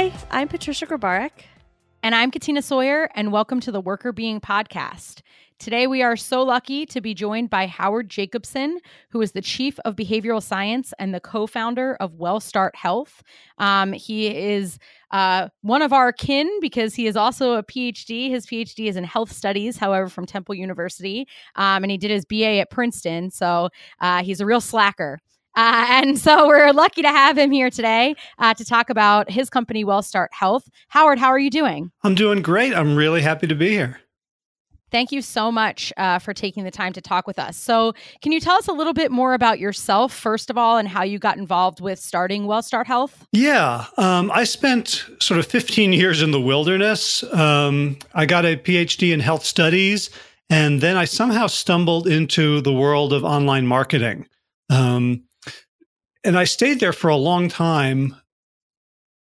Hi, I'm Patricia Grabarek. And I'm Katina Sawyer, and welcome to the Workr Beeing Podcast. Today, we are so lucky to be joined by Howard Jacobson, who is the Chief of Behavioral Science and the co founder of WellStart Health. Um, he is uh, one of our kin because he is also a PhD. His PhD is in health studies, however, from Temple University. Um, and he did his BA at Princeton. So uh, he's a real slacker. Uh, and so we're lucky to have him here today uh, to talk about his company, WellStart Health. Howard, how are you doing? I'm doing great. I'm really happy to be here. Thank you so much uh, for taking the time to talk with us. So, can you tell us a little bit more about yourself, first of all, and how you got involved with starting WellStart Health? Yeah, um, I spent sort of 15 years in the wilderness. Um, I got a PhD in health studies, and then I somehow stumbled into the world of online marketing. Um, and I stayed there for a long time.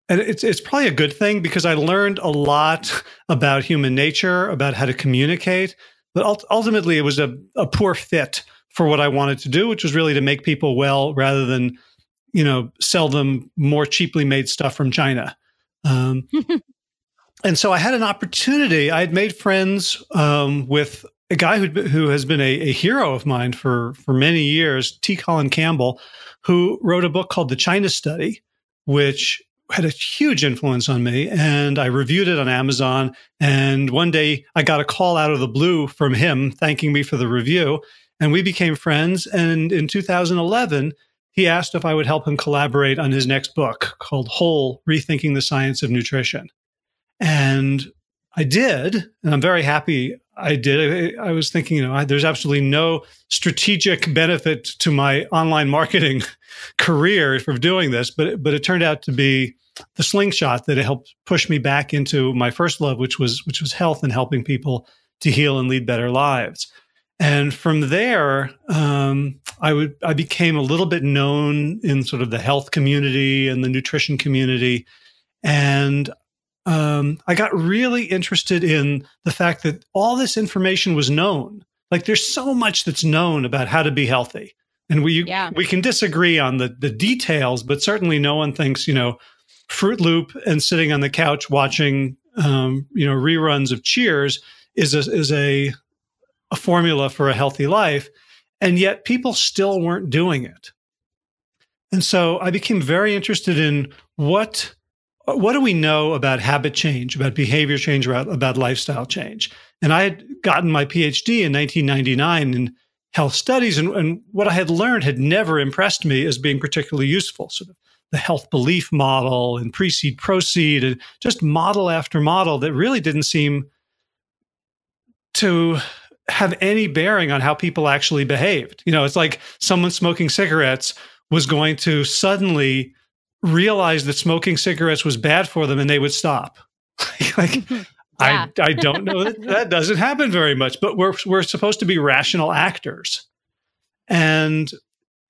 And it's it's probably a good thing because I learned a lot about human nature, about how to communicate. But ultimately, it was a, a poor fit for what I wanted to do, which was really to make people well rather than, you know, sell them more cheaply made stuff from China. Um, and so I had an opportunity. I had made friends um, with a guy who who has been a, a, hero of mine for for many years, T. Colin Campbell, who wrote a book called The China Study, which had a huge influence on me. And I reviewed it on Amazon. And one day I got a call out of the blue from him thanking me for the review. And we became friends. And in 2011, he asked if I would help him collaborate on his next book called Whole Rethinking the Science of Nutrition. And I did. And I'm very happy I did. I, I was thinking, you know, I, there's absolutely no strategic benefit to my online marketing career for doing this, but but it turned out to be the slingshot that helped push me back into my first love, which was which was health and helping people to heal and lead better lives. And from there, um, I would I became a little bit known in sort of the health community and the nutrition community, and um, I got really interested in the fact that all this information was known. Like there's so much that's known about how to be healthy. And we yeah. we can disagree on the the details, but certainly no one thinks, you know, Froot Loop and sitting on the couch watching um, you know, reruns of Cheers is a is a a formula for a healthy life. And yet people still weren't doing it. And so I became very interested in what Uh, what do we know about habit change, about behavior change, about, about lifestyle change? And I had gotten my PhD in 1999 in health studies, and, and what I had learned had never impressed me as being particularly useful. Sort of the health belief model and precede proceed, and just model after model that really didn't seem to have any bearing on how people actually behaved. You know, it's like someone smoking cigarettes was going to suddenly realized that smoking cigarettes was bad for them and they would stop. like. I, I don't know that that doesn't happen very much, but we're, we're supposed to be rational actors. And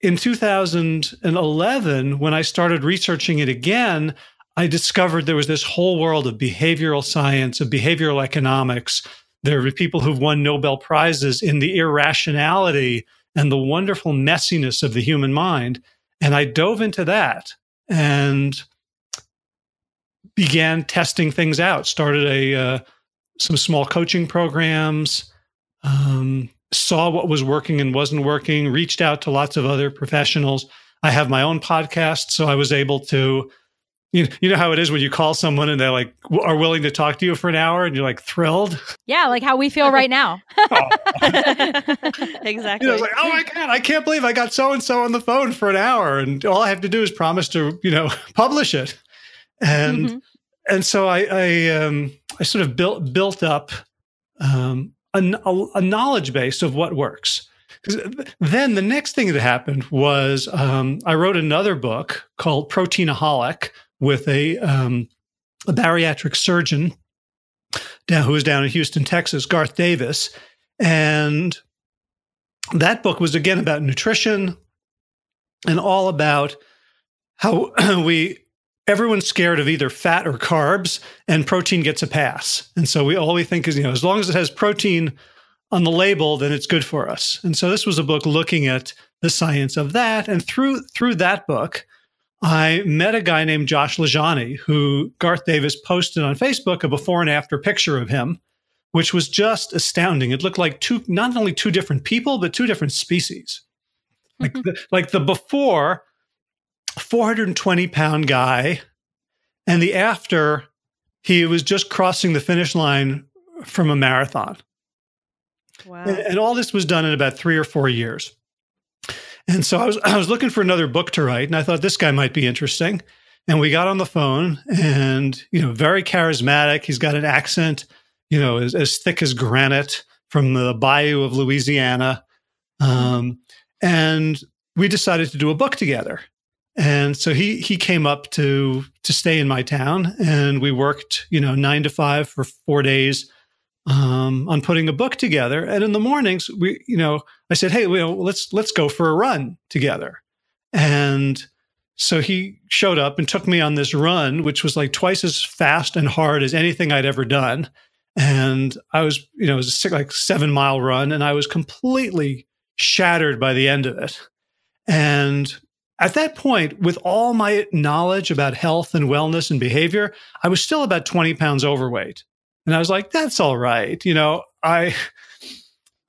in 2011, when I started researching it again, I discovered there was this whole world of behavioral science, of behavioral economics. There were people who've won Nobel Prizes in the irrationality and the wonderful messiness of the human mind. And I dove into that and began testing things out. Started a uh, some small coaching programs. Um, saw what was working and wasn't working. Reached out to lots of other professionals. I have my own podcast, so I was able to. You, you know how it is when you call someone and they're like are willing to talk to you for an hour and you're like thrilled? Yeah like how we feel right now. Oh. exactly. You know, like oh my god i can't believe i got so and so on the phone for an hour and all i have to do is promise to you know publish it. And mm-hmm. and so i i um i sort of built built up um a, a knowledge base of what works. Then the next thing that happened was um, I wrote another book called Proteinaholic, with a, um, a bariatric surgeon down, who was down in Houston, Texas, Garth Davis. And that book was again about nutrition and all about how we everyone's scared of either fat or carbs and protein gets a pass. And so we all we think is, you know, as long as it has protein on the label, then it's good for us. And so this was a book looking at the science of that. And through through that book, I met a guy named Josh LaJaunie who Garth Davis posted on Facebook a before and after picture of him, which was just astounding. It looked like two, not only two different people, but two different species. Like mm-hmm. the, like the before, 420 pound guy, and the after, he was just crossing the finish line from a marathon. Wow. And, and all this was done in about three or four years. And so I was I was looking for another book to write, and I thought this guy might be interesting. And we got on the phone, and you know, very charismatic. He's got an accent, you know, as, as thick as granite from the bayou of Louisiana. Um, and we decided to do a book together. And so he he came up to to stay in my town, and we worked, you know, nine to five for four days um, on putting a book together. And in the mornings, we, you know, I said, "Hey, you know, let's let's go for a run together." And so he showed up and took me on this run, which was like twice as fast and hard as anything I'd ever done. And I was, you know, it was a like seven mile run, and I was completely shattered by the end of it. And at that point, with all my knowledge about health and wellness and behavior, I was still about 20 pounds overweight. And I was like, that's all right. You know, I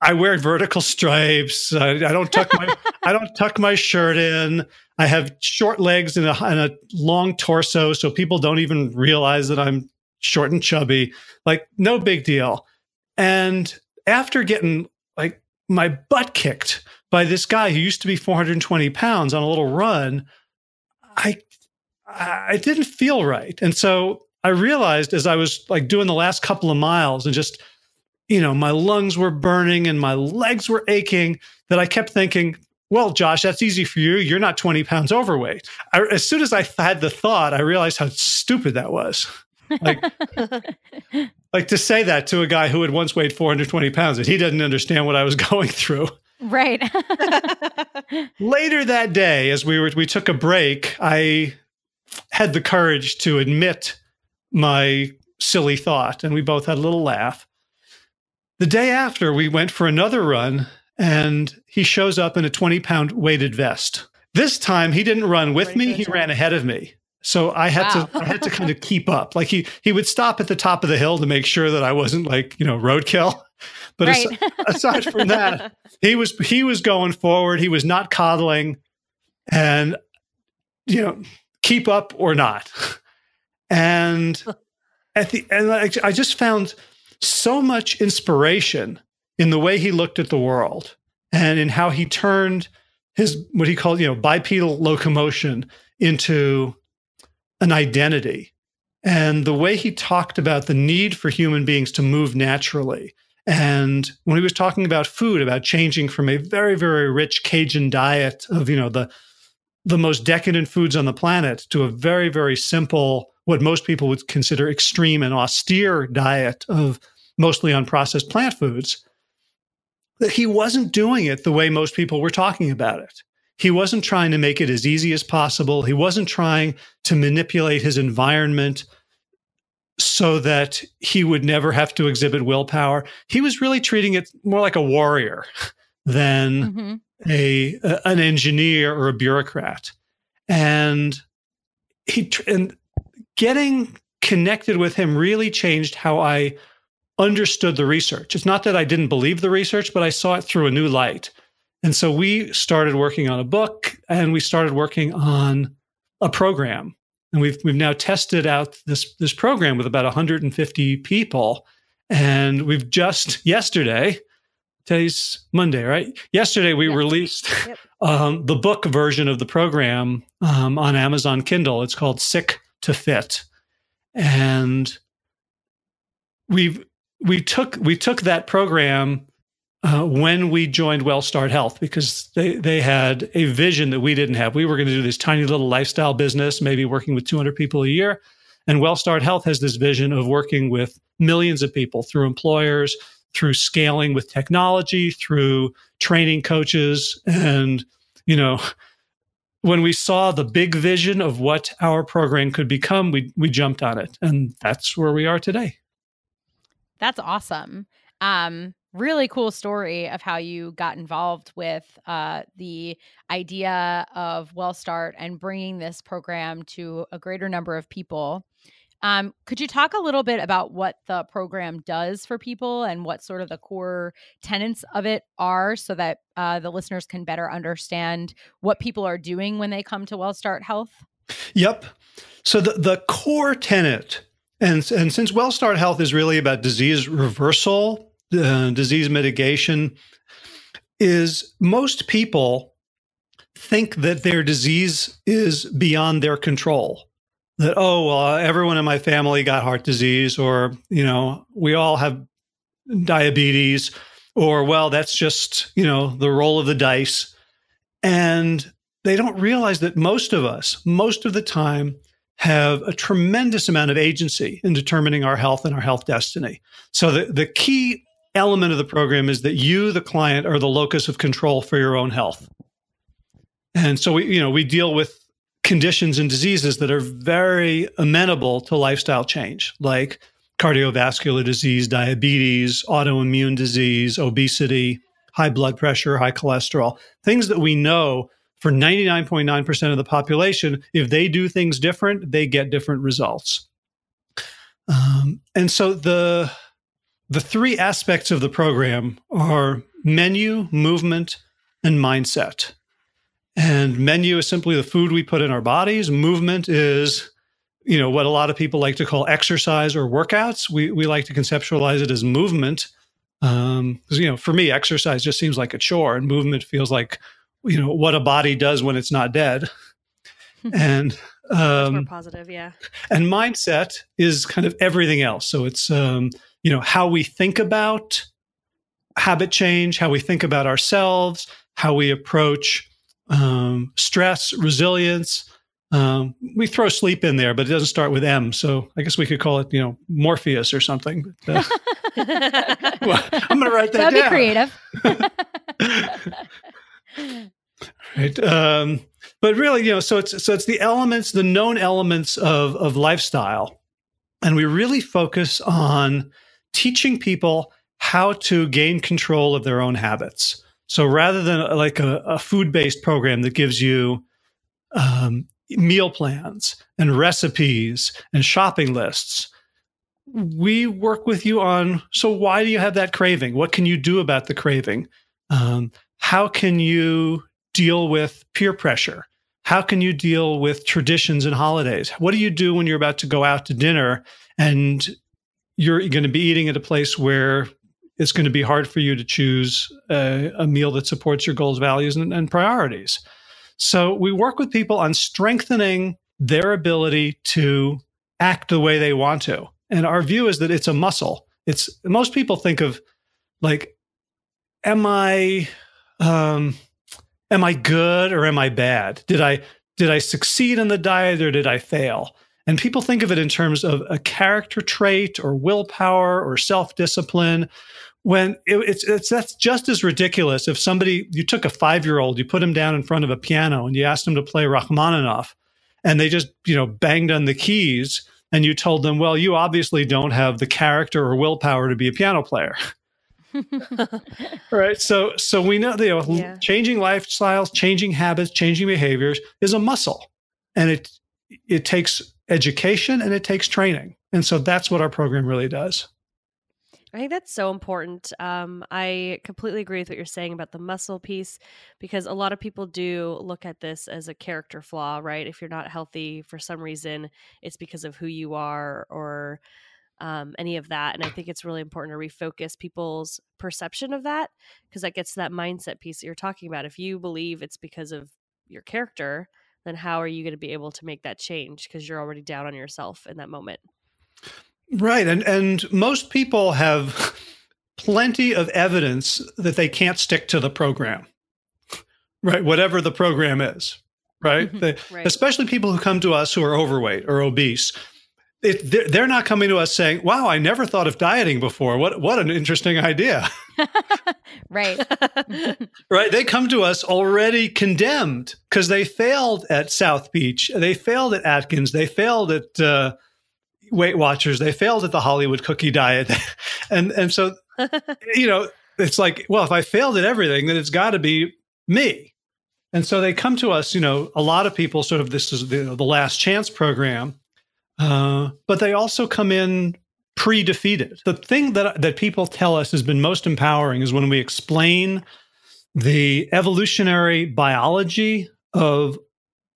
I wear vertical stripes. I, I don't tuck my I don't tuck my shirt in. I have short legs and a, and a long torso, so people don't even realize that I'm short and chubby. Like, no big deal. And after getting like my butt kicked by this guy who used to be 420 pounds on a little run, I I didn't feel right. And so I realized as I was like doing the last couple of miles and just, you know, my lungs were burning and my legs were aching that I kept thinking, well, Josh, that's easy for you. You're not 20 pounds overweight. I, as soon as I had the thought, I realized how stupid that was. Like, like to say that to a guy who had once weighed 420 pounds, that he doesn't understand what I was going through. Right. Later that day, as we were, we took a break, I had the courage to admit my silly thought, and we both had a little laugh. The day after, we went for another run, and he shows up in a 20 pound weighted vest. This time, he didn't run with me, he ran ahead of me. So I had wow. to I had to kind of keep up. Like he he would stop at the top of the hill to make sure that I wasn't like, you know, roadkill. But right. aside, aside from that, he was he was going forward. He was not coddling and you know, keep up or not. And at the and I just found so much inspiration in the way he looked at the world and in how he turned his what he called, you know, bipedal locomotion into an identity. And the way he talked about the need for human beings to move naturally. And when he was talking about food, about changing from a very, very rich Cajun diet of, you know, the the most decadent foods on the planet to a very, very simple what most people would consider extreme and austere diet of mostly unprocessed plant foods, that he wasn't doing it the way most people were talking about it. He wasn't trying to make it as easy as possible. He wasn't trying to manipulate his environment so that he would never have to exhibit willpower. He was really treating it more like a warrior than mm-hmm. A, a, an engineer or a bureaucrat. And he and getting connected with him really changed how I understood the research. It's not that I didn't believe the research, but I saw it through a new light. And so we started working on a book and we started working on a program. And we've we've now tested out this this program with about 150 people. And we've just yesterday, today's Monday, right? Yesterday we yep. released yep. um, the book version of the program um, on Amazon Kindle. It's called Sick to fit. And we we took we took that program uh, when we joined WellStart Health because they they had a vision that we didn't have. We were going to do this tiny little lifestyle business, maybe working with 200 people a year. And WellStart Health has this vision of working with millions of people through employers, through scaling with technology, through training coaches, and you know when we saw the big vision of what our program could become, we we jumped on it, and that's where we are today. That's awesome. Um, really cool story of how you got involved with uh, the idea of Well Start and bringing this program to a greater number of people. Um, could you talk a little bit about what the program does for people and what sort of the core tenets of it are so that uh, the listeners can better understand what people are doing when they come to Well Start Health? Yep. So the, the core tenet, and, and since Well Start Health is really about disease reversal, uh, disease mitigation, is most people think that their disease is beyond their control that oh well uh, everyone in my family got heart disease or you know we all have diabetes or well that's just you know the roll of the dice. And they don't realize that most of us most of the time have a tremendous amount of agency in determining our health and our health destiny. So the, the key element of the program is that you the client are the locus of control for your own health. And so we you know we deal with conditions and diseases that are very amenable to lifestyle change, like cardiovascular disease, diabetes, autoimmune disease, obesity, high blood pressure, high cholesterol, things that we know for 99.9% of the population, if they do things different, they get different results. Um, and so the the three aspects of the program are menu, movement, and mindset. And menu is simply the food we put in our bodies. Movement is, you know, what a lot of people like to call exercise or workouts. We we like to conceptualize it as movement. Um, you know, for me, exercise just seems like a chore, and movement feels like, you know, what a body does when it's not dead. and um, more positive, yeah. And mindset is kind of everything else. So it's um, you know how we think about habit change, how we think about ourselves, how we approach um, stress, resilience. Um, we throw sleep in there, but it doesn't start with M. So I guess we could call it, you know, Morpheus or something. But, uh, well, I'm going to write that That'd down. be creative. right. Um, but really, you know, so it's so it's the elements, the known elements of of lifestyle, and we really focus on teaching people how to gain control of their own habits. So rather than uh, like a, a food based program that gives you um, meal plans and recipes and shopping lists, we work with you on so why do you have that craving? What can you do about the craving? Um, how can you deal with peer pressure? How can you deal with traditions and holidays? What do you do when you're about to go out to dinner and you're going to be eating at a place where it's going to be hard for you to choose a, a meal that supports your goals, values, and, and priorities. So we work with people on strengthening their ability to act the way they want to. And our view is that it's a muscle. It's most people think of like, am I um, am I good or am I bad? Did I did I succeed in the diet or did I fail? And people think of it in terms of a character trait or willpower or self discipline when it, it's it's that's just as ridiculous if somebody you took a five year old you put him down in front of a piano and you asked him to play Rachmaninoff and they just you know banged on the keys and you told them well you obviously don't have the character or willpower to be a piano player. Right? So so we know that you know, yeah. changing lifestyles changing habits changing behaviors is a muscle and it it takes education and it takes training. And so that's what our program really does I think that's so important. Um, I completely agree with what you're saying about the muscle piece because a lot of people do look at this as a character flaw, right? If you're not healthy for some reason, it's because of who you are or um, any of that. And I think it's really important to refocus people's perception of that because that gets to that mindset piece that you're talking about. If you believe it's because of your character, then how are you going to be able to make that change because you're already down on yourself in that moment? Right. And and most people have plenty of evidence that they can't stick to the program. Right, whatever the program is. Right? They, right. Especially people who come to us who are overweight or obese. It, they're, they're not coming to us saying, "Wow, I never thought of dieting before. What what an interesting idea." right. right. They come to us already condemned because they failed at South Beach. They failed at Atkins. They failed at uh, Weight Watchers. They failed at the Hollywood cookie diet, and and so you know it's like, well, if I failed at everything, then it's got to be me. And so they come to us, you know, a lot of people sort of this is the, the last chance program, uh, but they also come in pre-defeated. The thing that that people tell us has been most empowering is when we explain the evolutionary biology of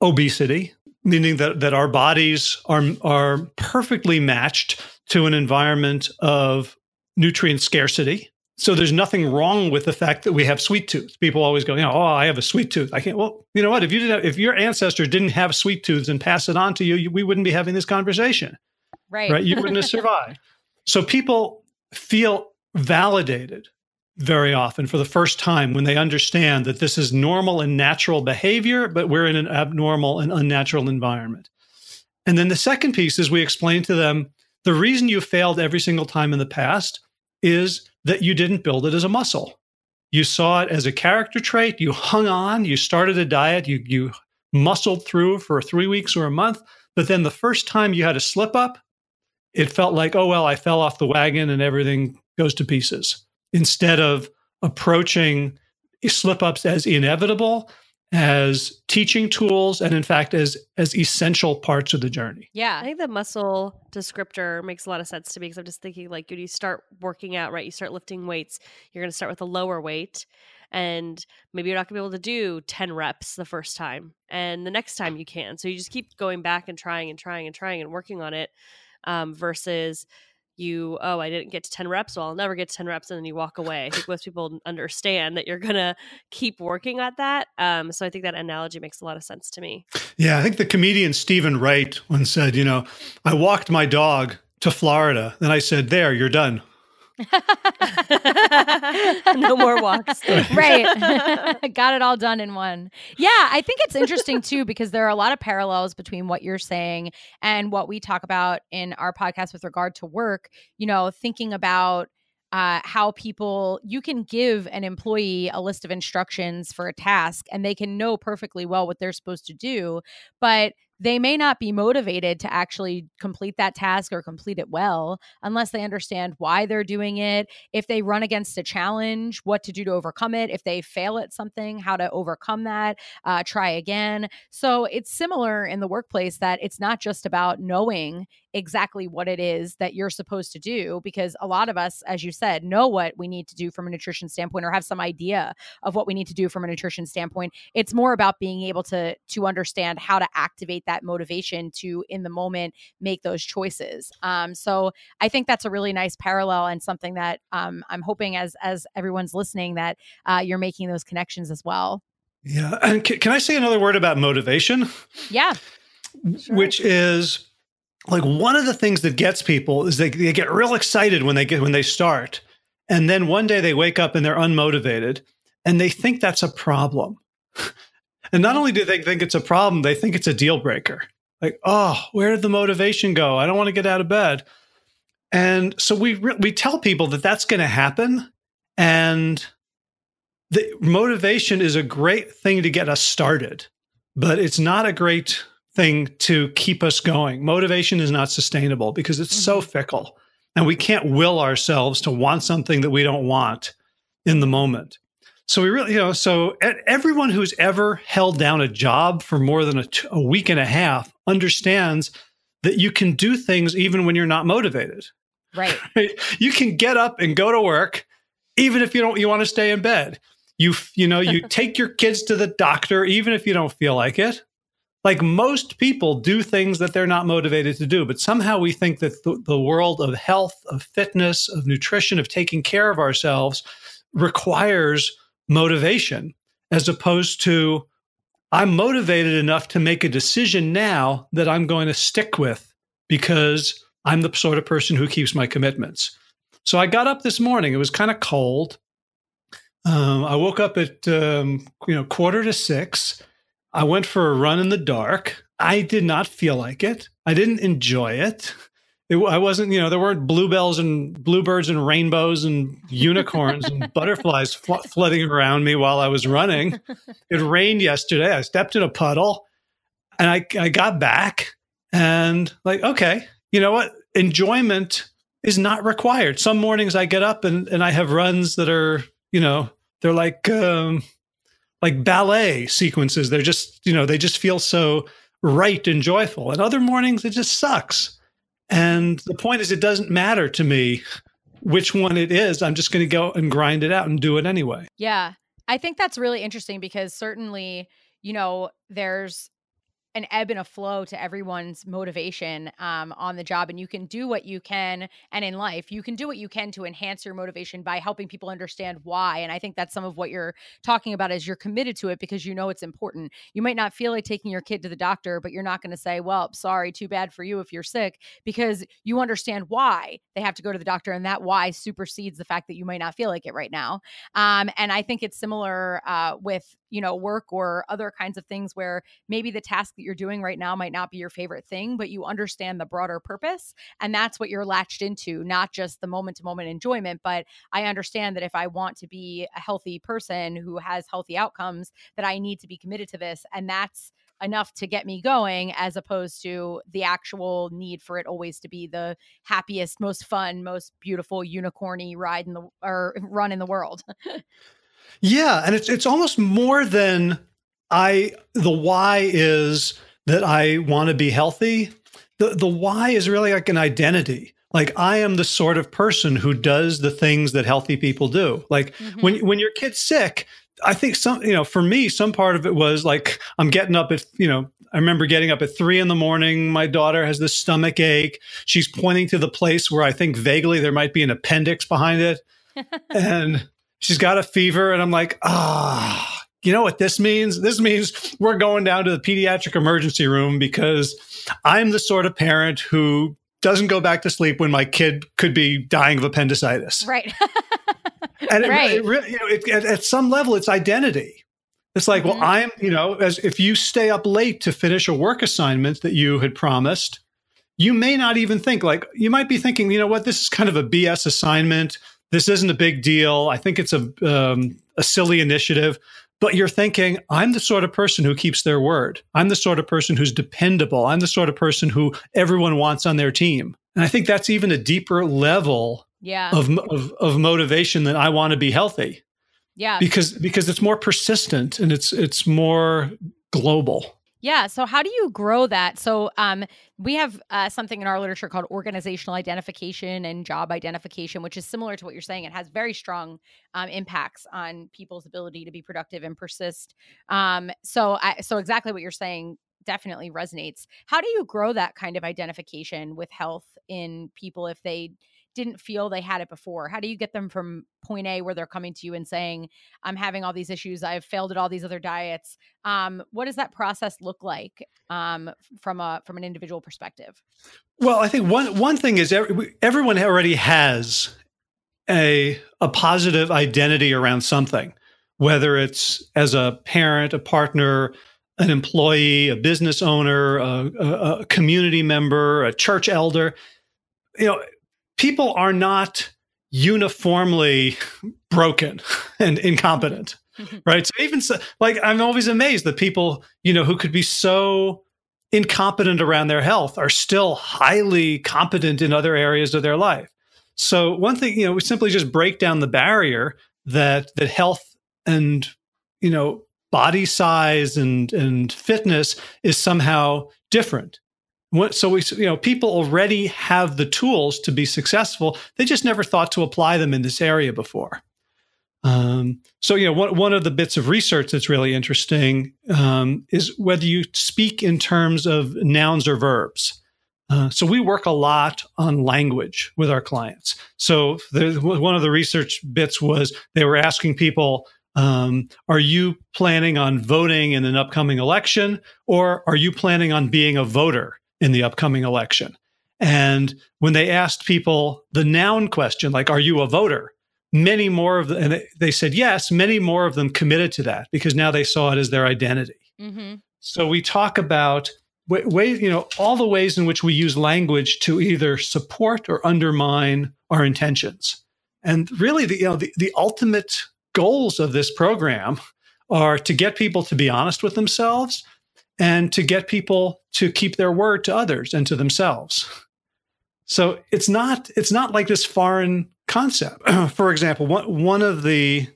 obesity, meaning that that our bodies are are perfectly matched to an environment of nutrient scarcity. So there's nothing wrong with the fact that we have sweet tooth. People always go, you know, oh, I have a sweet tooth. I can't. Well, you know what? If you didn't, have, if your ancestors didn't have sweet tooth and pass it on to you, you we wouldn't be having this conversation. Right. Right. You wouldn't have survived. So people feel validated very often for the first time when they understand that this is normal and natural behavior, but we're in an abnormal and unnatural environment. And then the second piece is we explain to them the reason you failed every single time in the past is that you didn't build it as a muscle. You saw it as a character trait. You hung on. You started a diet. You, you muscled through for three weeks or a month. But then the first time you had a slip up, it felt like, oh, well, I fell off the wagon and everything goes to pieces. Instead of approaching slip ups as inevitable as teaching tools and in fact as as essential parts of the journey. Yeah. I think the muscle descriptor makes a lot of sense to me because I'm just thinking like when you start working out, right? You start lifting weights, you're gonna start with a lower weight and maybe you're not gonna be able to do 10 reps the first time. And the next time you can. So you just keep going back and trying and trying and trying and working on it um, versus you oh i didn't get to 10 reps well i'll never get to 10 reps and then you walk away. I think most people understand that you're gonna keep working at that um, so i think that analogy makes a lot of sense to me. Yeah i think the comedian Steven Wright once said you know i walked my dog to florida and i said there you're done no more walks. right. Got it all done in one. Yeah, I think it's interesting too because there are a lot of parallels between what you're saying and what we talk about in our podcast with regard to work. You know, thinking about uh, how people you can give an employee a list of instructions for a task and they can know perfectly well what they're supposed to do but they may not be motivated to actually complete that task or complete it well unless they understand why they're doing it. If they run against a challenge, what to do to overcome it. If they fail at something, how to overcome that, uh, try again. So it's similar in the workplace that it's not just about knowing exactly what it is that you're supposed to do because a lot of us as you said know what we need to do from a nutrition standpoint or have some idea of what we need to do from a nutrition standpoint. It's more about being able to to understand how to activate that motivation to in the moment make those choices. Um, so i think that's a really nice parallel and something that um, i'm hoping as as everyone's listening that uh, you're making those connections as well. Yeah and can, can i say another word about motivation? Yeah Sure. which is like one of the things that gets people is they, they get real excited when they get when they start and then one day they wake up and they're unmotivated and they think that's a problem. And not only do they think it's a problem they think it's a deal breaker. Like oh where did the motivation go? I don't want to get out of bed. And so we we tell people that that's going to happen and the motivation is a great thing to get us started but it's not a great thing to keep us going. Motivation is not sustainable because it's mm-hmm. so fickle and we can't will ourselves to want something that we don't want in the moment. So we really, you know, so everyone who's ever held down a job for more than a, t- a week and a half understands that you can do things even when you're not motivated. Right. You can get up and go to work even if you don't you want to stay in bed. You you know, you take your kids to the doctor even if you don't feel like it like most people do things that they're not motivated to do but somehow we think that the, the, world of health of fitness of nutrition of taking care of ourselves requires motivation as opposed to i'm motivated enough to make a decision now that i'm going to stick with because i'm the sort of person who keeps my commitments. So i got up this morning. It was kind of cold. Um, i woke up at um, you know quarter to six I went for a run in the dark. I did not feel like it. I didn't enjoy it. it I wasn't, you know, there weren't bluebells and bluebirds and rainbows and unicorns and butterflies fl- flooding around me while I was running. It rained yesterday. I stepped in a puddle and I, I got back and like, okay, you know what? Enjoyment is not required. Some mornings I get up and, and I have runs that are, you know, they're like um, like ballet sequences. They're just, you know, they just feel so right and joyful. And other mornings it just sucks. And the point is, it doesn't matter to me which one it is. I'm just going to go and grind it out and do it anyway. Yeah. I think that's really interesting because certainly, you know, there's an ebb and a flow to everyone's motivation um, on the job and you can do what you can and in life you can do what you can to enhance your motivation by helping people understand why and i think that's some of what you're talking about is you're committed to it because you know it's important. You might not feel like taking your kid to the doctor but you're not going to say well sorry too bad for you if you're sick because you understand why they have to go to the doctor and that why supersedes the fact that you might not feel like it right now. Um, and i think it's similar uh, with you know work or other kinds of things where maybe the task that you're doing right now might not be your favorite thing, but you understand the broader purpose. And that's what you're latched into, not just the moment to moment enjoyment. But I understand that if I want to be a healthy person who has healthy outcomes, that I need to be committed to this. And that's enough to get me going as opposed to the actual need for it always to be the happiest most fun most beautiful unicorny ride in the or run in the world yeah and it's it's almost more than I the why is that I want to be healthy. The the why is really like an identity. Like I am the sort of person who does the things that healthy people do. Like mm-hmm. when when your kid's sick, I think some you know for me some part of it was like I'm getting up at you know I remember getting up at three in the morning. My daughter has this stomach ache. She's pointing to the place where I think vaguely there might be an appendix behind it, and she's got a fever. And I'm like, ah, you know what this means? This means we're going down to the pediatric emergency room because I'm the sort of parent who doesn't go back to sleep when my kid could be dying of appendicitis. Right. and right. It, it, you know, it, at, at, some level, it's identity. It's like, mm-hmm. well, I'm, you know, as if you stay up late to finish a work assignment that you had promised, you may not even think like you might be thinking, you know what, this is kind of a BS assignment. This isn't a big deal. I think it's a um, a silly initiative but you're thinking, I'm the sort of person who keeps their word. I'm the sort of person who's dependable. I'm the sort of person who everyone wants on their team. And I think that's even a deeper level yeah. of, of, of motivation than I want to be healthy. Yeah. Because because it's more persistent and it's it's more global. Yeah. So, how do you grow that? So, um, we have uh, something in our literature called organizational identification and job identification, which is similar to what you're saying. It has very strong um, impacts on people's ability to be productive and persist. Um, so, I, so exactly what you're saying definitely resonates. How do you grow that kind of identification with health in people if they didn't feel they had it before? How do you get them from point A where they're coming to you and saying, I'm having all these issues, I've failed at all these other diets? Um, what does that process look like um, from a from an individual perspective? Well, I think one one thing is every, everyone already has a a positive identity around something, whether it's as a parent, a partner, an employee, a business owner, a, a, a community member, a church elder. You know, people are not uniformly broken and incompetent right? So even so, like i'm always amazed that people you know who could be so incompetent around their health are still highly competent in other areas of their life. So one thing you know we simply just break down the barrier that that health and you know body size and and fitness is somehow different so we, you know, people already have the tools to be successful. They just never thought to apply them in this area before. Um, so, you know, one, one of the bits of research that's really interesting um, is whether you speak in terms of nouns or verbs. Uh, so we work a lot on language with our clients. So one of the research bits was they were asking people, um, are you planning on voting in an upcoming election or are you planning on being a voter in the upcoming election. And when they asked people the noun question, like, are you a voter? Many more of them, and they said yes, many more of them committed to that because now they saw it as their identity. Mm-hmm. So we talk about ways, you know, all the ways in which we use language to either support or undermine our intentions. And really, the, you know, the, the ultimate goals of this program are to get people to be honest with themselves and to get people to keep their word to others and to themselves. So it's not it's not like this foreign concept. For example, one one of the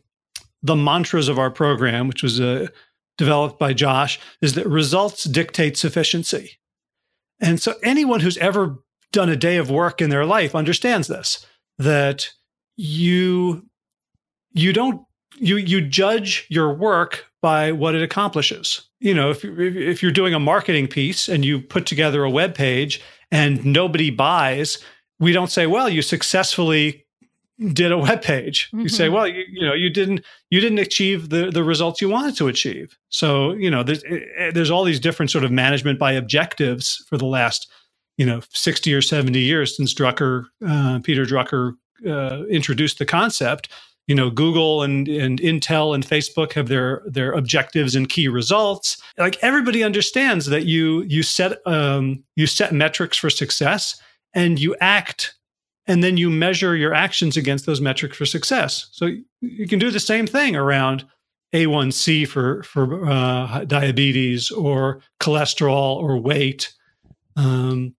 the mantras of our program, which was uh, developed by Josh, is that results dictate sufficiency. And so anyone who's ever done a day of work in their life understands this that you you don't you you judge your work by what it accomplishes. You know, if if you're doing a marketing piece and you put together a web page and nobody buys, we don't say, "Well, you successfully did a web page." Mm-hmm. You say. "Well, you, you know, you didn't you didn't achieve the the results you wanted to achieve." So, you know, there's eh, eh, there's all these different sort of management by objectives for the last, you know, 60 or 70 years since Drucker uh, Peter Drucker uh, introduced the concept you know google and, and intel and facebook have their their objectives and key results. Like everybody understands that you you set um, you set metrics for success and you act and then you measure your actions against those metrics for success. So you can do the same thing around a1c for for uh, diabetes or cholesterol or weight. Um,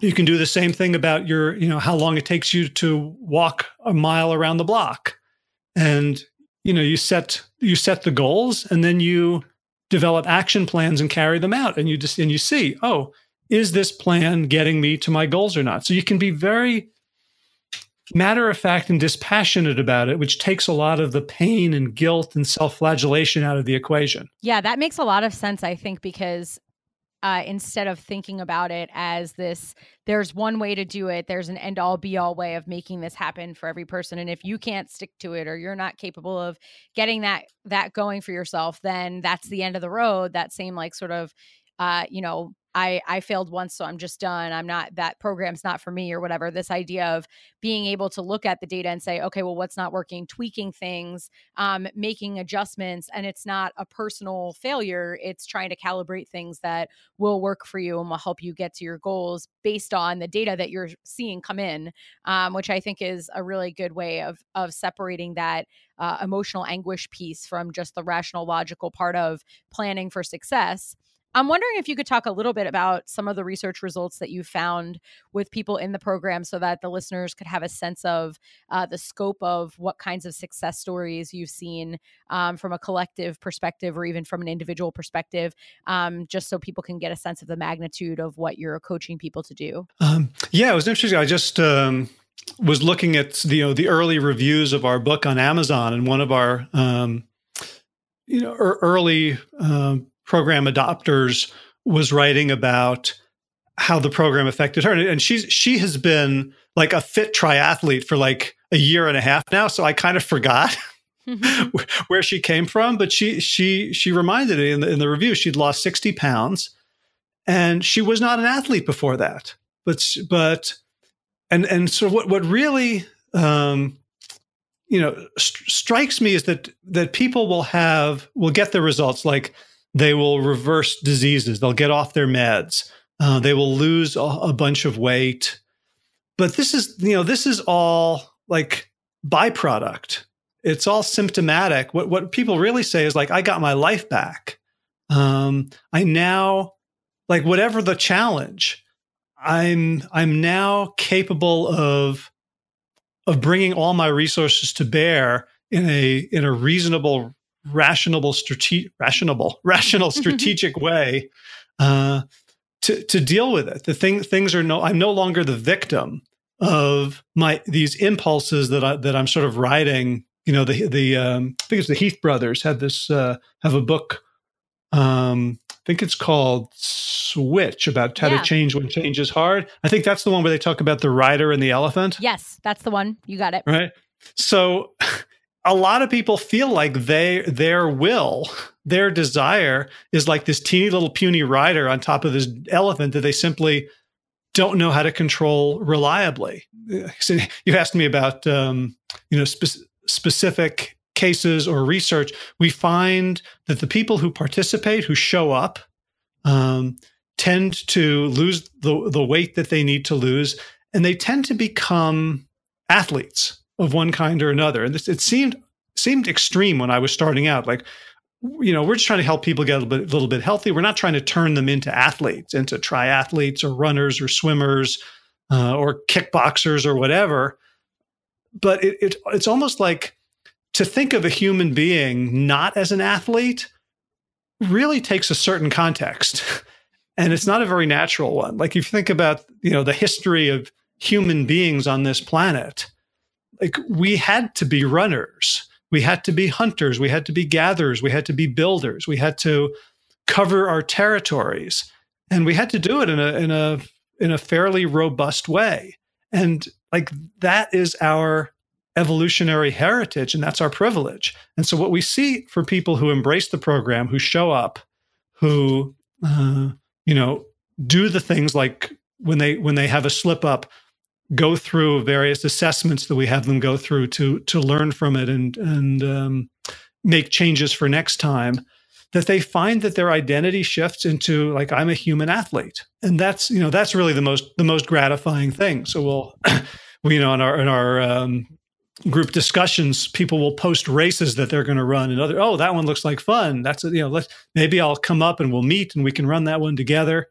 you can do the same thing about your you know how long it takes you to walk a mile around the block and you know you set you set the goals and then you develop action plans and carry them out. And you just and you see oh is this plan getting me to my goals or not? So you can be very matter of fact and dispassionate about it which takes a lot of the pain and guilt and self-flagellation out of the equation. Yeah that makes a lot of sense i think because uh, instead of thinking about it as this there's one way to do it. There's an end all be all way of making this happen for every person. And if you can't stick to it or you're not capable of getting that that going for yourself then that's the end of the road. That same like sort of uh, you know I I failed once, so I'm just done. I'm not that program's not for me or whatever. This idea of being able to look at the data and say, okay, well, what's not working? Tweaking things, um, making adjustments, and it's not a personal failure. It's trying to calibrate things that will work for you and will help you get to your goals based on the data that you're seeing come in, um, which I think is a really good way of of separating that uh, emotional anguish piece from just the rational, logical part of planning for success. I'm wondering if you could talk a little bit about some of the research results that you found with people in the program so that the listeners could have a sense of uh, the scope of what kinds of success stories you've seen um, from a collective perspective or even from an individual perspective, um, just so people can get a sense of the magnitude of what you're coaching people to do. Um, yeah, it was interesting. I just um, was looking at the, you know the early reviews of our book on Amazon, and one of our um, you know early um, program adopters was writing about how the program affected her. And she's she has been like a fit triathlete for like a year and a half now. So i kind of forgot mm-hmm. where she came from but she she she reminded me in the, in the review she'd lost 60 pounds and she was not an athlete before that. But but and and so what what really um you know st- strikes me is that that people will have will get the results. Like they will reverse diseases. They'll get off their meds. Uh, they will lose a, a bunch of weight. But this is, you know, this is all like byproduct. It's all symptomatic. What what people really say is like, I got my life back. Um, I now, like, whatever the challenge, I'm I'm now capable of of bringing all my resources to bear in a in a reasonable rational, strate- rational, rational, strategic way uh, to to deal with it. The thing things are no, I'm no longer the victim of my these impulses that I that I'm sort of riding. You know, the the um, I think it's the Heath brothers had this uh, have a book. Um, I think it's called Switch about how yeah. to change when change is hard. I think that's the one where they talk about the rider and the elephant. Yes, that's the one. You got it. Right. So a lot of people feel like they their will their desire is like this teeny little puny rider on top of this elephant that they simply don't know how to control reliably. So you asked me about um, you know spe- specific cases or research. We find that the people who participate who show up um, tend to lose the, the weight that they need to lose and they tend to become athletes of one kind or another. And this, it seemed seemed extreme when I was starting out. Like, you know, we're just trying to help people get a little bit, little bit healthy. We're not trying to turn them into athletes, into triathletes or runners or swimmers. uh, or kickboxers or whatever. But it, it, it's almost like to think of a human being not as an athlete really takes a certain context. and it's not a very natural one. Like if you think about, you know, the history of human beings on this planet, like we had to be runners. We had to be hunters. We had to be gatherers. We had to be builders. We had to cover our territories. And we had to do it in a in a in a fairly robust way. And like that is our evolutionary heritage and that's our privilege. And so what we see for people who embrace the program, who show up, who uh, you know, do the things like when they when they have a slip up, go through various assessments that we have them go through to to learn from it and and um, make changes for next time that they find that their identity shifts into like I'm a human athlete, and that's you know that's really the most the most gratifying thing. So we'll, we you know in our in our um, group discussions, people will post races that they're going to run, and other oh that one looks like fun. That's a, you know let's maybe I'll come up and we'll meet and we can run that one together.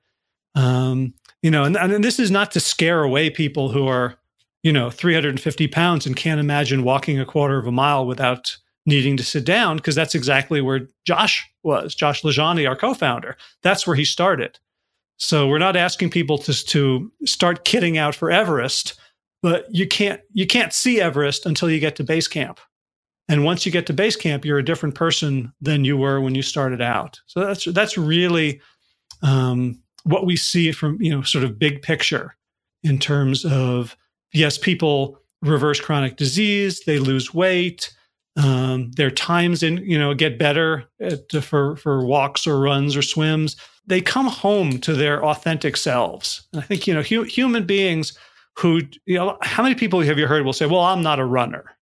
Um, you know, and, and this is not to scare away people who are you know 350 pounds and can't imagine walking a quarter of a mile without needing to sit down because that's exactly where Josh was. Josh LaJaunie, our co-founder, that's where he started. So we're not asking people to to start kitting out for Everest, but you can't you can't see Everest until you get to base camp. And once you get to base camp, you're a different person than you were when you started out. So that's that's really um, what we see from you know sort of big picture in terms of yes, people reverse chronic disease, they lose weight, um, their times in you know get better at, for for walks or runs or swims. They come home to their authentic selves. And I think you know hu- human beings who you know how many people have you heard will say, "Well, I'm not a runner,"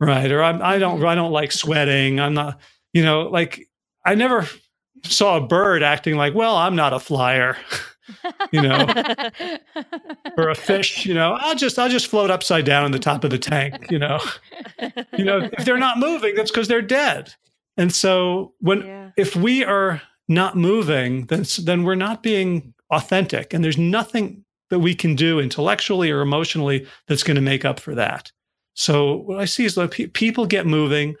right? Or I'm, I don't I don't like sweating. I'm not you know like I never saw a bird acting like, "Well, I'm not a flyer." you know, or a fish, you know, I'll just I'll just float upside down in the top of the tank, you know. you know, if they're not moving, that's because they're dead. And so when yeah. if we are not moving, then then we're not being authentic, and there's nothing that we can do intellectually or emotionally that's going to make up for that. So what I see is that people get moving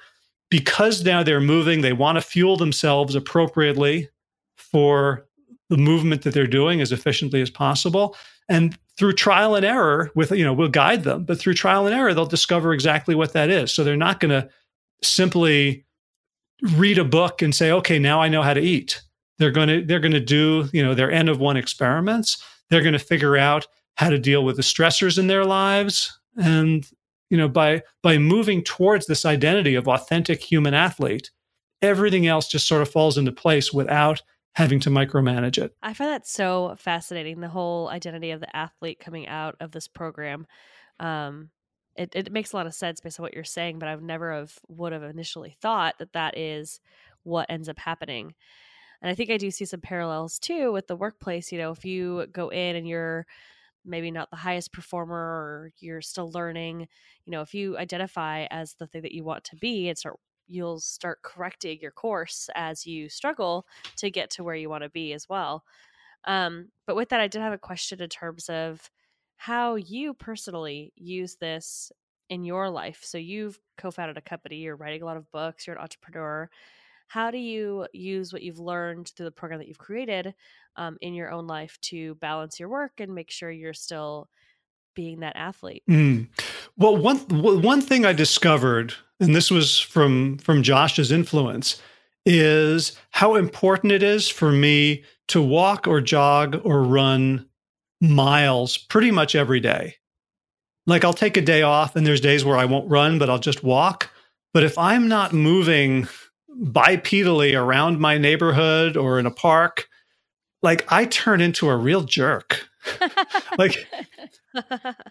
because now they're moving. They want to fuel themselves appropriately for the movement that they're doing as efficiently as possible. And through trial and error, with you know, we'll guide them, but through trial and error, they'll discover exactly what that is. So they're not going to simply read a book and say, okay, now I know how to eat. They're going to they're going to do you know their N of one experiments. They're going to figure out how to deal with the stressors in their lives, and you know by by moving towards this identity of authentic human athlete, everything else just sort of falls into place without having to micromanage it. I find that so fascinating. The whole identity of the athlete coming out of this program. Um, it, it makes a lot of sense based on what you're saying, but I've never have would have initially thought that that is what ends up happening. And I think I do see some parallels too with the workplace. You know, if you go in and you're maybe not the highest performer or you're still learning, you know, if you identify as the thing that you want to be and start you'll start correcting your course as you struggle to get to where you want to be as well. Um, but with that, I did have a question in terms of how you personally use this in your life. So you've co-founded a company, you're writing a lot of books, you're an entrepreneur. How do you use what you've learned through the program that you've created um, in your own life to balance your work and make sure you're still being that athlete? Mm. Well, one one thing I discovered, and this was from from Josh's influence, is how important it is for me to walk or jog or run miles pretty much every day. Like I'll take a day off, and there's days where I won't run, but I'll just walk. But if I'm not moving bipedally around my neighborhood or in a park, like I turn into a real jerk. like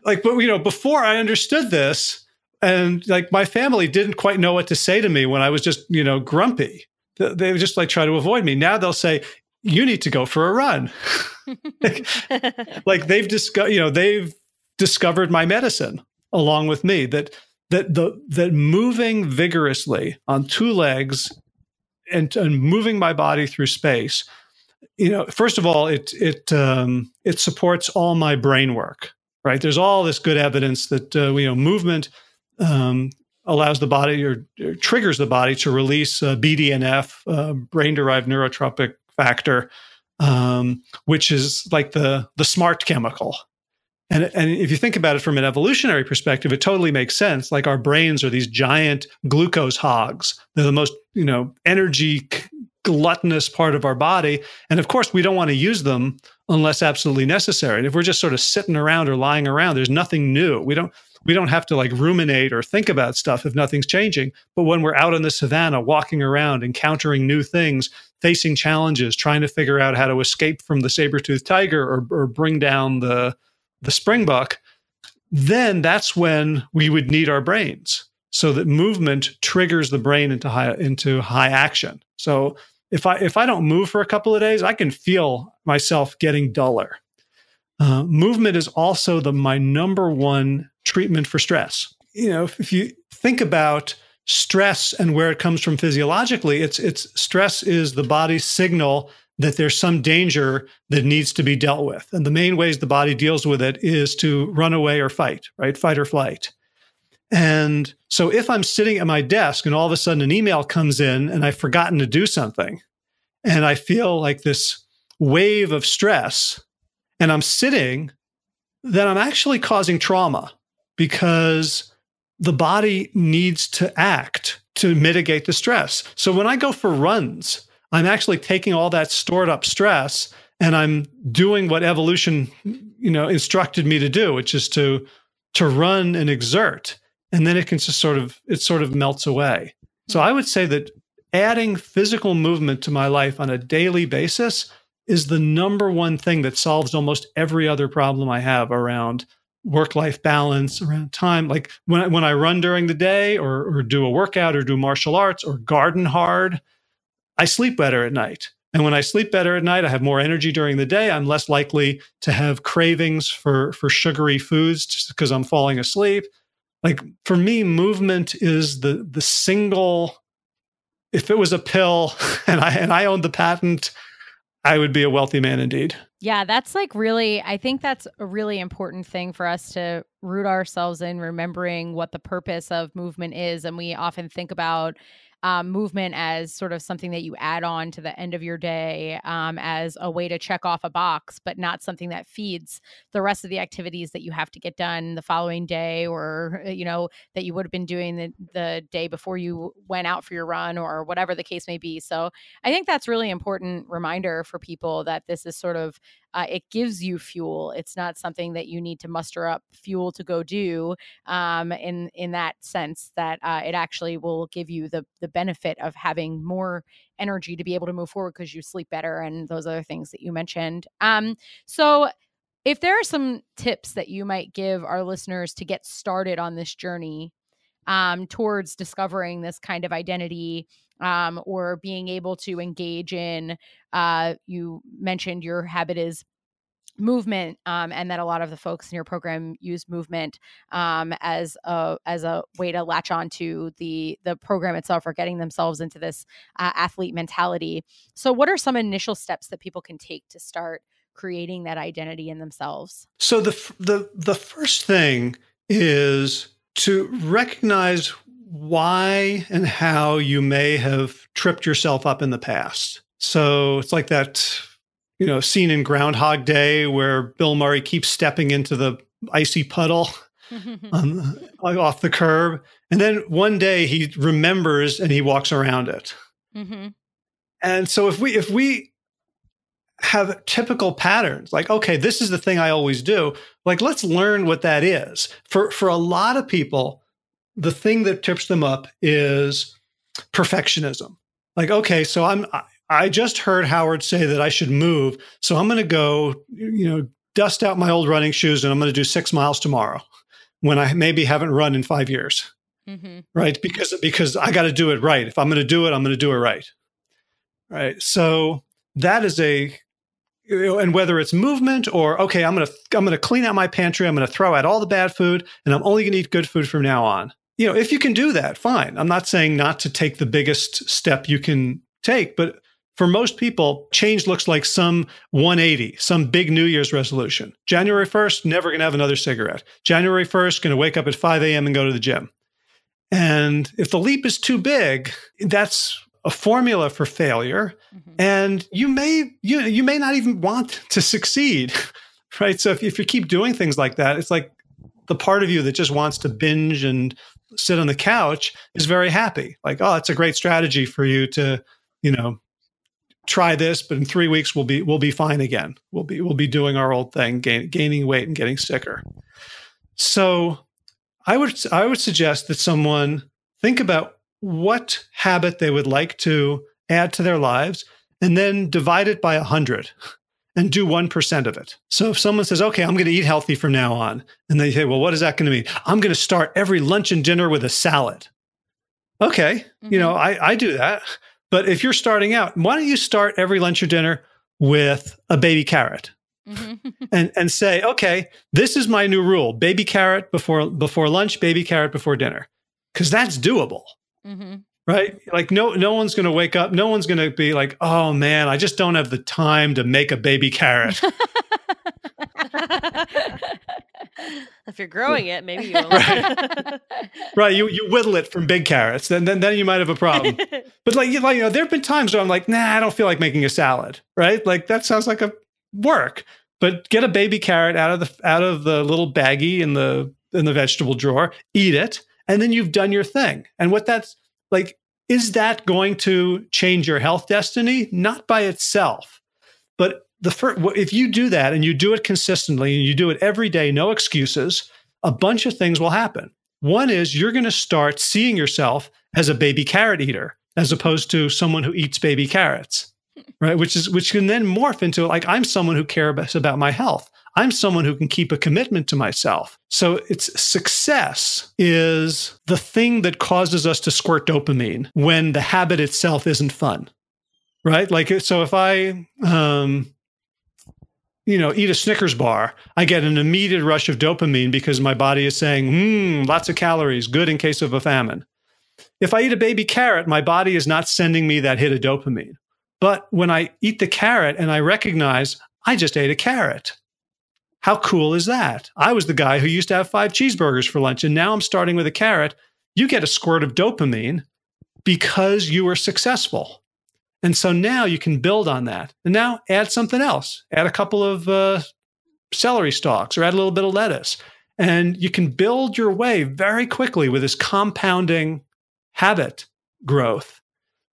like but you know before i understood this and like my family didn't quite know what to say to me when i was just you know grumpy. They would just like try to avoid me. Now they'll say you need to go for a run. Like, like they've discovered you know they've discovered my medicine along with me that that the that moving vigorously on two legs and, and moving my body through space you know first of all it it um, it supports all my brain work right? There's all this good evidence that uh, you know movement um, allows the body or, or, triggers the body to release uh, BDNF, uh, brain-derived neurotrophic factor, um, which is like the the smart chemical. And, and if you think about it from an evolutionary perspective, it totally makes sense. Like our brains are these giant glucose hogs. They're the most, you know, energy gluttonous part of our body. And of course, we don't want to use them unless absolutely necessary. And if we're just sort of sitting around or lying around, there's nothing new. We don't we don't have to like ruminate or think about stuff if nothing's changing. But when we're out in the savannah, walking around, encountering new things, facing challenges, trying to figure out how to escape from the saber-toothed tiger or, or bring down the the springbok, then that's when we would need our brains so that movement triggers the brain into high into high action. So if I if I don't move for a couple of days, I can feel myself getting duller. Uh, movement is also the my number one treatment for stress. You know, if, if you think about stress and where it comes from physiologically, it's it's stress is the body's signal that there's some danger that needs to be dealt with. And the main ways the body deals with it is to run away or fight, right? Fight or flight. And so if I'm sitting at my desk and all of a sudden an email comes in and I've forgotten to do something and I feel like this wave of stress and I'm sitting, then I'm actually causing trauma because the body needs to act to mitigate the stress. So when I go for runs, I'm actually taking all that stored up stress and I'm doing what evolution, you know, instructed me to do, which is to to run and exert and then it can just sort of it sort of melts away. So I would say that adding physical movement to my life on a daily basis is the number one thing that solves almost every other problem I have around work life balance, around time. Like when I, when I run during the day or, or do a workout or do martial arts or garden hard, I sleep better at night. And when I sleep better at night, I have more energy during the day. I'm less likely to have cravings for, for sugary foods just because I'm falling asleep like for me movement is the the single if it was a pill and i and i owned the patent i would be a wealthy man indeed yeah that's like really i think that's a really important thing for us to root ourselves in remembering what the purpose of movement is and we often think about um, movement as sort of something that you add on to the end of your day um, as a way to check off a box, but not something that feeds the rest of the activities that you have to get done the following day or, uh, you know, that you would have been doing the, the day before you went out for your run or whatever the case may be. So I think that's really important reminder for people that this is sort of uh, it gives you fuel. It's not something that you need to muster up fuel to go do. Um, in in that sense, that uh, it actually will give you the the benefit of having more energy to be able to move forward because you sleep better and those other things that you mentioned. Um, so if there are some tips that you might give our listeners to get started on this journey um, towards discovering this kind of identity um, or being able to engage in uh, you mentioned your habit is movement um, and that a lot of the folks in your program use movement um, as a as a way to latch on to the the program itself or getting themselves into this uh, athlete mentality. So what are some initial steps that people can take to start creating that identity in themselves? So the the the first thing is to recognize why and how you may have tripped yourself up in the past. So it's like that, you know, scene in Groundhog Day where Bill Murray keeps stepping into the icy puddle on, off the curb. And then one day he remembers and he walks around it. Mm-hmm. And so if we, if we, have typical patterns like okay this is the thing i always do like let's learn what that is for for a lot of people the thing that trips them up is perfectionism. Like, okay, so I'm I just heard Howard say that I should move, so I'm going to go, you know, dust out my old running shoes and I'm going to do six miles tomorrow, when I maybe haven't run in five years, mm-hmm. right? Because because I got to do it right. If I'm going to do it, I'm going to do it right, right? So that is a and whether it's movement or okay, I'm gonna I'm gonna clean out my pantry, I'm gonna throw out all the bad food, and I'm only gonna eat good food from now on you know, if you can do that, fine. I'm not saying not to take the biggest step you can take, but for most people, change looks like some 180, some big New Year's resolution. January 1st, never to have another cigarette. January 1st, going to wake up at 5 a.m. and go to the gym. And if the leap is too big, that's a formula for failure. Mm-hmm. And you may you you may not even want to succeed. Right. So if, if you keep doing things like that, it's like the part of you that just wants to binge and sit on the couch is very happy. Like, oh, it's a great strategy for you to, you know, try this, but in three weeks we'll be we'll be fine again. We'll be we'll be doing our old thing, gain, gaining weight and getting sicker. So, I would I would suggest that someone think about what habit they would like to add to their lives, and then divide it by a hundred. And do 1% of it. So if someone says, okay, I'm going to eat healthy from now on, and they say, well, what is that going to mean? I'm going to start every lunch and dinner with a salad. Okay, mm-hmm. you know, mm-hmm. I, I do that. But if you're starting out, why don't you start every lunch or dinner with a baby carrot? Mm-hmm. and and say, okay, this is my new rule: baby carrot before before lunch, baby carrot before dinner, because that's doable, mm-hmm. right? Like no no one's going to wake up, no one's going to be like, oh man, I just don't have the time to make a baby carrot. if you're growing it, maybe you will. right. right. You you whittle it from big carrots, then then then you might have a problem. but like you like you know, there have been times where I'm like, nah, I don't feel like making a salad. Right? Like that sounds like a work. But get a baby carrot out of the out of the little baggie in the in the vegetable drawer, eat it, and then you've done your thing. And what that's like, is that going to change your health destiny? Not by itself. But the first, if you do that and you do it consistently and you do it every day, no excuses, a bunch of things will happen. One is you're going to start seeing yourself as a baby carrot eater as opposed to someone who eats baby carrots, right? Which is which can then morph into like I'm someone who cares about my health. I'm someone who can keep a commitment to myself. So it's success is the thing that causes us to squirt dopamine when the habit itself isn't fun. Right? Like so if I um you know, eat a Snickers bar, I get an immediate rush of dopamine because my body is saying, hmm, lots of calories, good in case of a famine. If I eat a baby carrot, my body is not sending me that hit of dopamine. But when I eat the carrot and I recognize I just ate a carrot, how cool is that? I was the guy who used to have five cheeseburgers for lunch, and now I'm starting with a carrot. You get a squirt of dopamine because you were successful. And so now you can build on that. And now add something else. Add a couple of uh, celery stalks or add a little bit of lettuce. And you can build your way very quickly with this compounding habit growth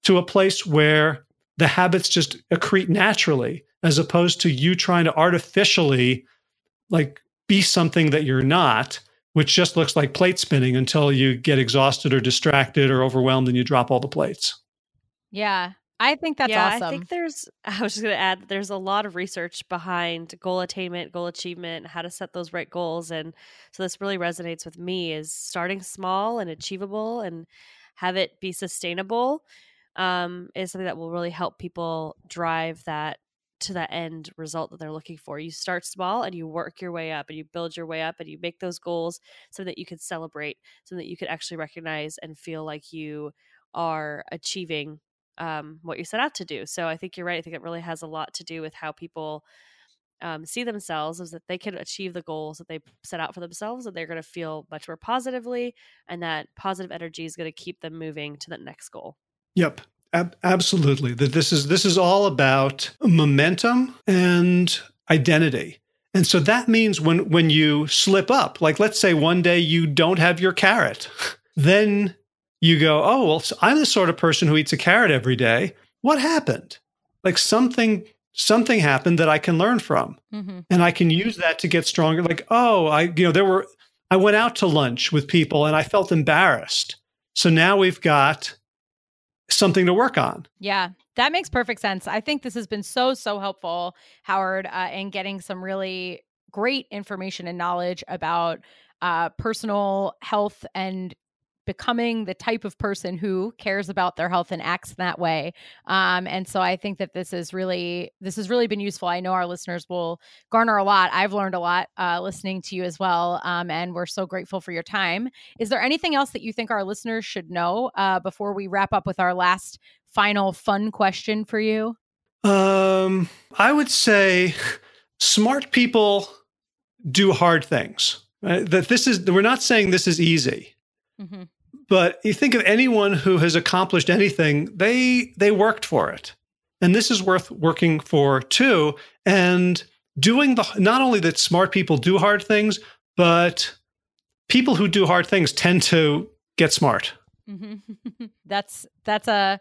to a place where the habits just accrete naturally as opposed to you trying to artificially like be something that you're not which just looks like plate spinning until you get exhausted or distracted or overwhelmed and you drop all the plates. Yeah. I think that's yeah, awesome. I think there's, I was just going to add that there's a lot of research behind goal attainment, goal achievement, how to set those right goals. And so this really resonates with me is starting small and achievable and have it be sustainable um, is something that will really help people drive that to that end result that they're looking for. You start small and you work your way up and you build your way up and you make those goals so that you can celebrate, so that you can actually recognize and feel like you are achieving um, what you set out to do. So I think you're right. I think it really has a lot to do with how people um, see themselves is that they can achieve the goals that they set out for themselves and they're going to feel much more positively and that positive energy is going to keep them moving to the next goal yep Ab- absolutely that this is this is all about momentum and identity and so that means when when you slip up like let's say one day you don't have your carrot then you go, oh, well, I'm the sort of person who eats a carrot every day. What happened? Like something something happened that I can learn from. Mm-hmm. And I can use that to get stronger. Like, oh, I, you know, there were, I went out to lunch with people and I felt embarrassed. So now we've got something to work on. Yeah, that makes perfect sense. I think this has been so, so helpful, Howard, uh, in getting some really great information and knowledge about uh, personal health and becoming the type of person who cares about their health and acts that way um, and so i think that this is really this has really been useful i know our listeners will garner a lot i've learned a lot uh, listening to you as well um, and we're so grateful for your time is there anything else that you think our listeners should know uh, before we wrap up with our last final fun question for you? Um, I would say smart people do hard things. Right? That this is we're not saying this is easy. Mm-hmm. But you think of anyone who has accomplished anything, they they worked for it. And this is worth working for too. And doing the not only that smart people do hard things, but people who do hard things tend to get smart. Mm-hmm. that's that's a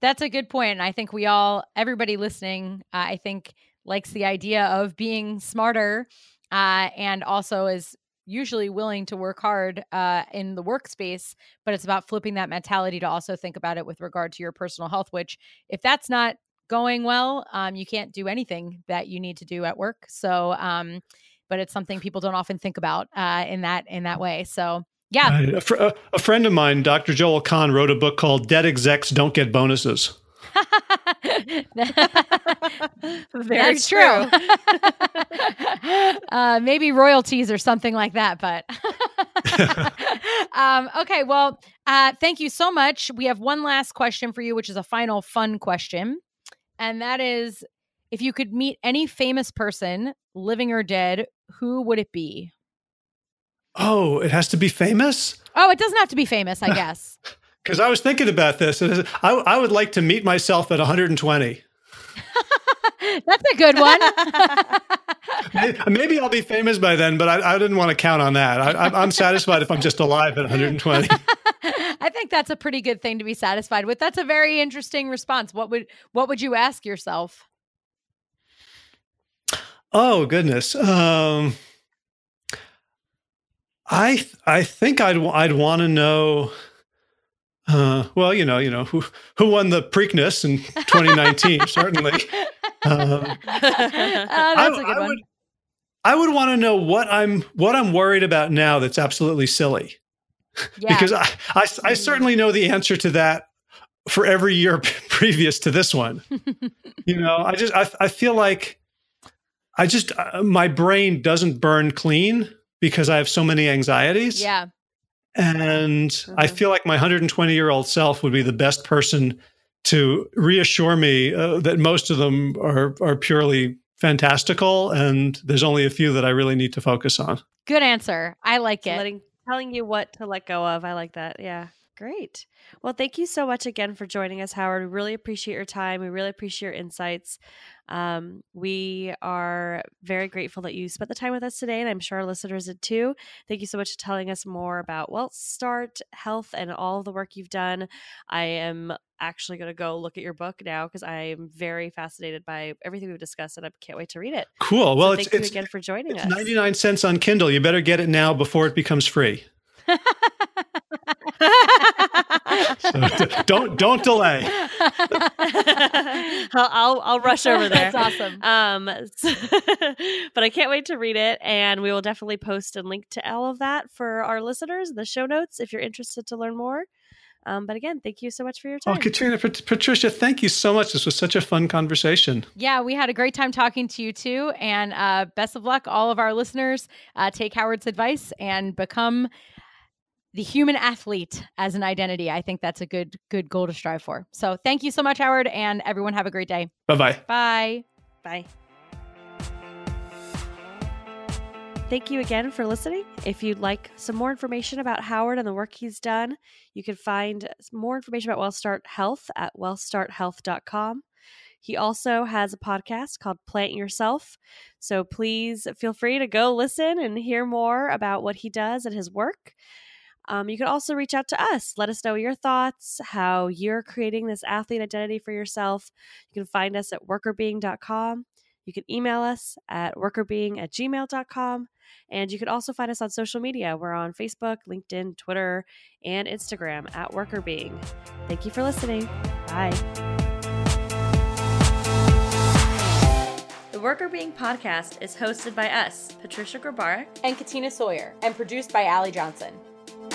that's a good point. And I think we all, everybody listening, uh, I think likes the idea of being smarter uh, and also is usually willing to work hard uh, in the workspace. But it's about flipping that mentality to also think about it with regard to your personal health, which if that's not going well, um, you can't do anything that you need to do at work. So, um, but it's something people don't often think about uh, in that in that way. So yeah. A, fr- a, friend of mine, Dr. Joel Kahn, wrote a book called Dead Execs Don't Get Bonuses. Very That's true. uh, maybe royalties or something like that, but um, okay. Well, uh, thank you so much. We have one last question for you, which is a final fun question, and that is: if you could meet any famous person, living or dead, who would it be? Oh, it has to be famous? Oh, it doesn't have to be famous, I guess. Because I was thinking about this. I, I would like to meet myself at 120. That's a good one. Maybe I'll be famous by then, but I, I didn't want to count on that. I, am satisfied if I'm just alive at 120. I think that's a pretty good thing to be satisfied with. That's a very interesting response. What would what would you ask yourself? Oh goodness. Um, I I think I'd I'd want to know. Uh, well, you know, you know who who won the Preakness in 2019. certainly, um, oh, that's I, a good I one. Would, I would want to know what I'm what I'm worried about now. That's absolutely silly, yeah. because I, I I mm-hmm. certainly know the answer to that for every year previous to this one. you know, I just I I feel like I just uh, my brain doesn't burn clean because I have so many anxieties. Yeah. And mm-hmm. I feel like my 120 year old self would be the best person to reassure me uh, that most of them are are purely fantastical and there's only a few that I really need to focus on. Good answer. I like it. Letting, telling you what to let go of. I like that. Yeah. Great. Well, thank you so much again for joining us, Howard. We really appreciate your time. We really appreciate your insights. Um, we are very grateful that you spent the time with us today, and I'm sure our listeners did too. Thank you so much for telling us more about WellStart Health and all the work you've done. I am actually going to go look at your book now because I am very fascinated by everything we've discussed, and I can't wait to read it. Cool. Well, so it's, thank it's, you again for joining it's us. 99 cents on Kindle. You better get it now before it becomes free. So don't don't delay. I'll, I'll, I'll rush over there. That's awesome. Um, but I can't wait to read it, and we will definitely post and link to all of that for our listeners in the show notes if you're interested to learn more. Um, but again, thank you so much for your oh, time. Oh, Katrina, Pat- Patricia, thank you so much. This was such a fun conversation. Yeah, we had a great time talking to you too. And uh, best of luck, all of our listeners. Uh, take Howard's advice and become the human athlete as an identity. I think that's a good good goal to strive for. So thank you so much, Howard, and everyone have a great day. Bye-bye. Bye. Bye. Thank you again for listening. If you'd like some more information about Howard and the work he's done, you can find more information about WellStart Health at wellstarthealth.com. He also has a podcast called Plant Yourself. So please feel free to go listen and hear more about what he does and his work. Um, you can also reach out to us. Let us know your thoughts, how you're creating this athlete identity for yourself. You can find us at workrbeeing.com. You can email us at workrbeeing at gmail.com. And you can also find us on social media. We're on Facebook, LinkedIn, Twitter, and Instagram at workrbeeing. Thank you for listening. Bye. The Workr Beeing podcast is hosted by us, Patricia Grabarek and Katina Sawyer, and produced by Allie Johnson.